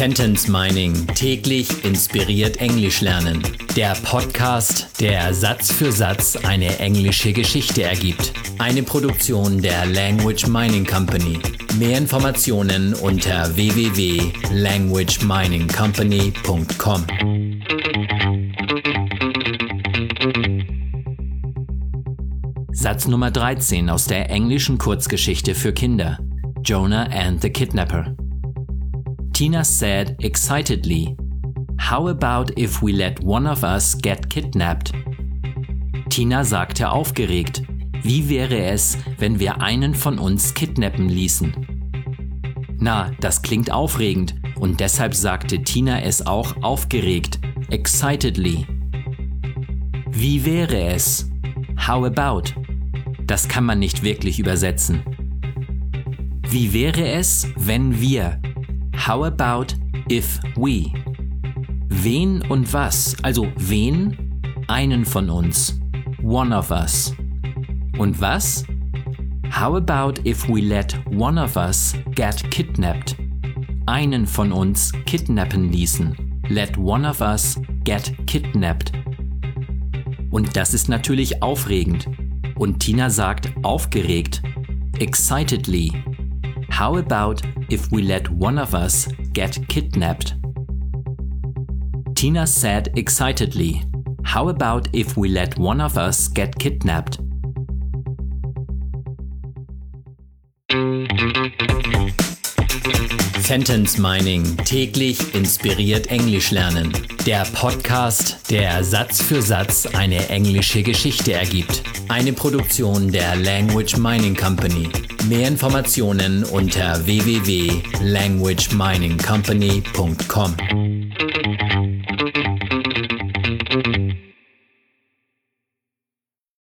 Sentence Mining täglich inspiriert Englisch lernen. Der Podcast, der Satz für Satz eine englische Geschichte ergibt. Eine Produktion der Language Mining Company. Mehr Informationen unter www.languageminingcompany.com. Satz Nummer 13 aus der englischen Kurzgeschichte für Kinder. Jonah and the Kidnapper. Tina said excitedly, How about if we let one of us get kidnapped? Tina sagte aufgeregt, wie wäre es, wenn wir einen von uns kidnappen ließen? Na, das klingt aufregend und deshalb sagte Tina es auch aufgeregt, excitedly. Wie wäre es? How about? Das kann man nicht wirklich übersetzen. Wie wäre es, wenn wir How about if we? Wen und was, also wen? Einen von uns. One of us. Und was? How about if we let one of us get kidnapped? Einen von uns kidnappen ließen. Let one of us get kidnapped. Und das ist natürlich aufregend. Und Tina sagt aufgeregt. Excitedly. How about if we let one of us get kidnapped? Tina said excitedly, How about if we let one of us get kidnapped? Sentence Mining täglich inspiriert Englisch lernen. Der Podcast, der Satz für Satz eine englische Geschichte ergibt. Eine Produktion der Language Mining Company. Mehr Informationen unter www.languageminingcompany.com.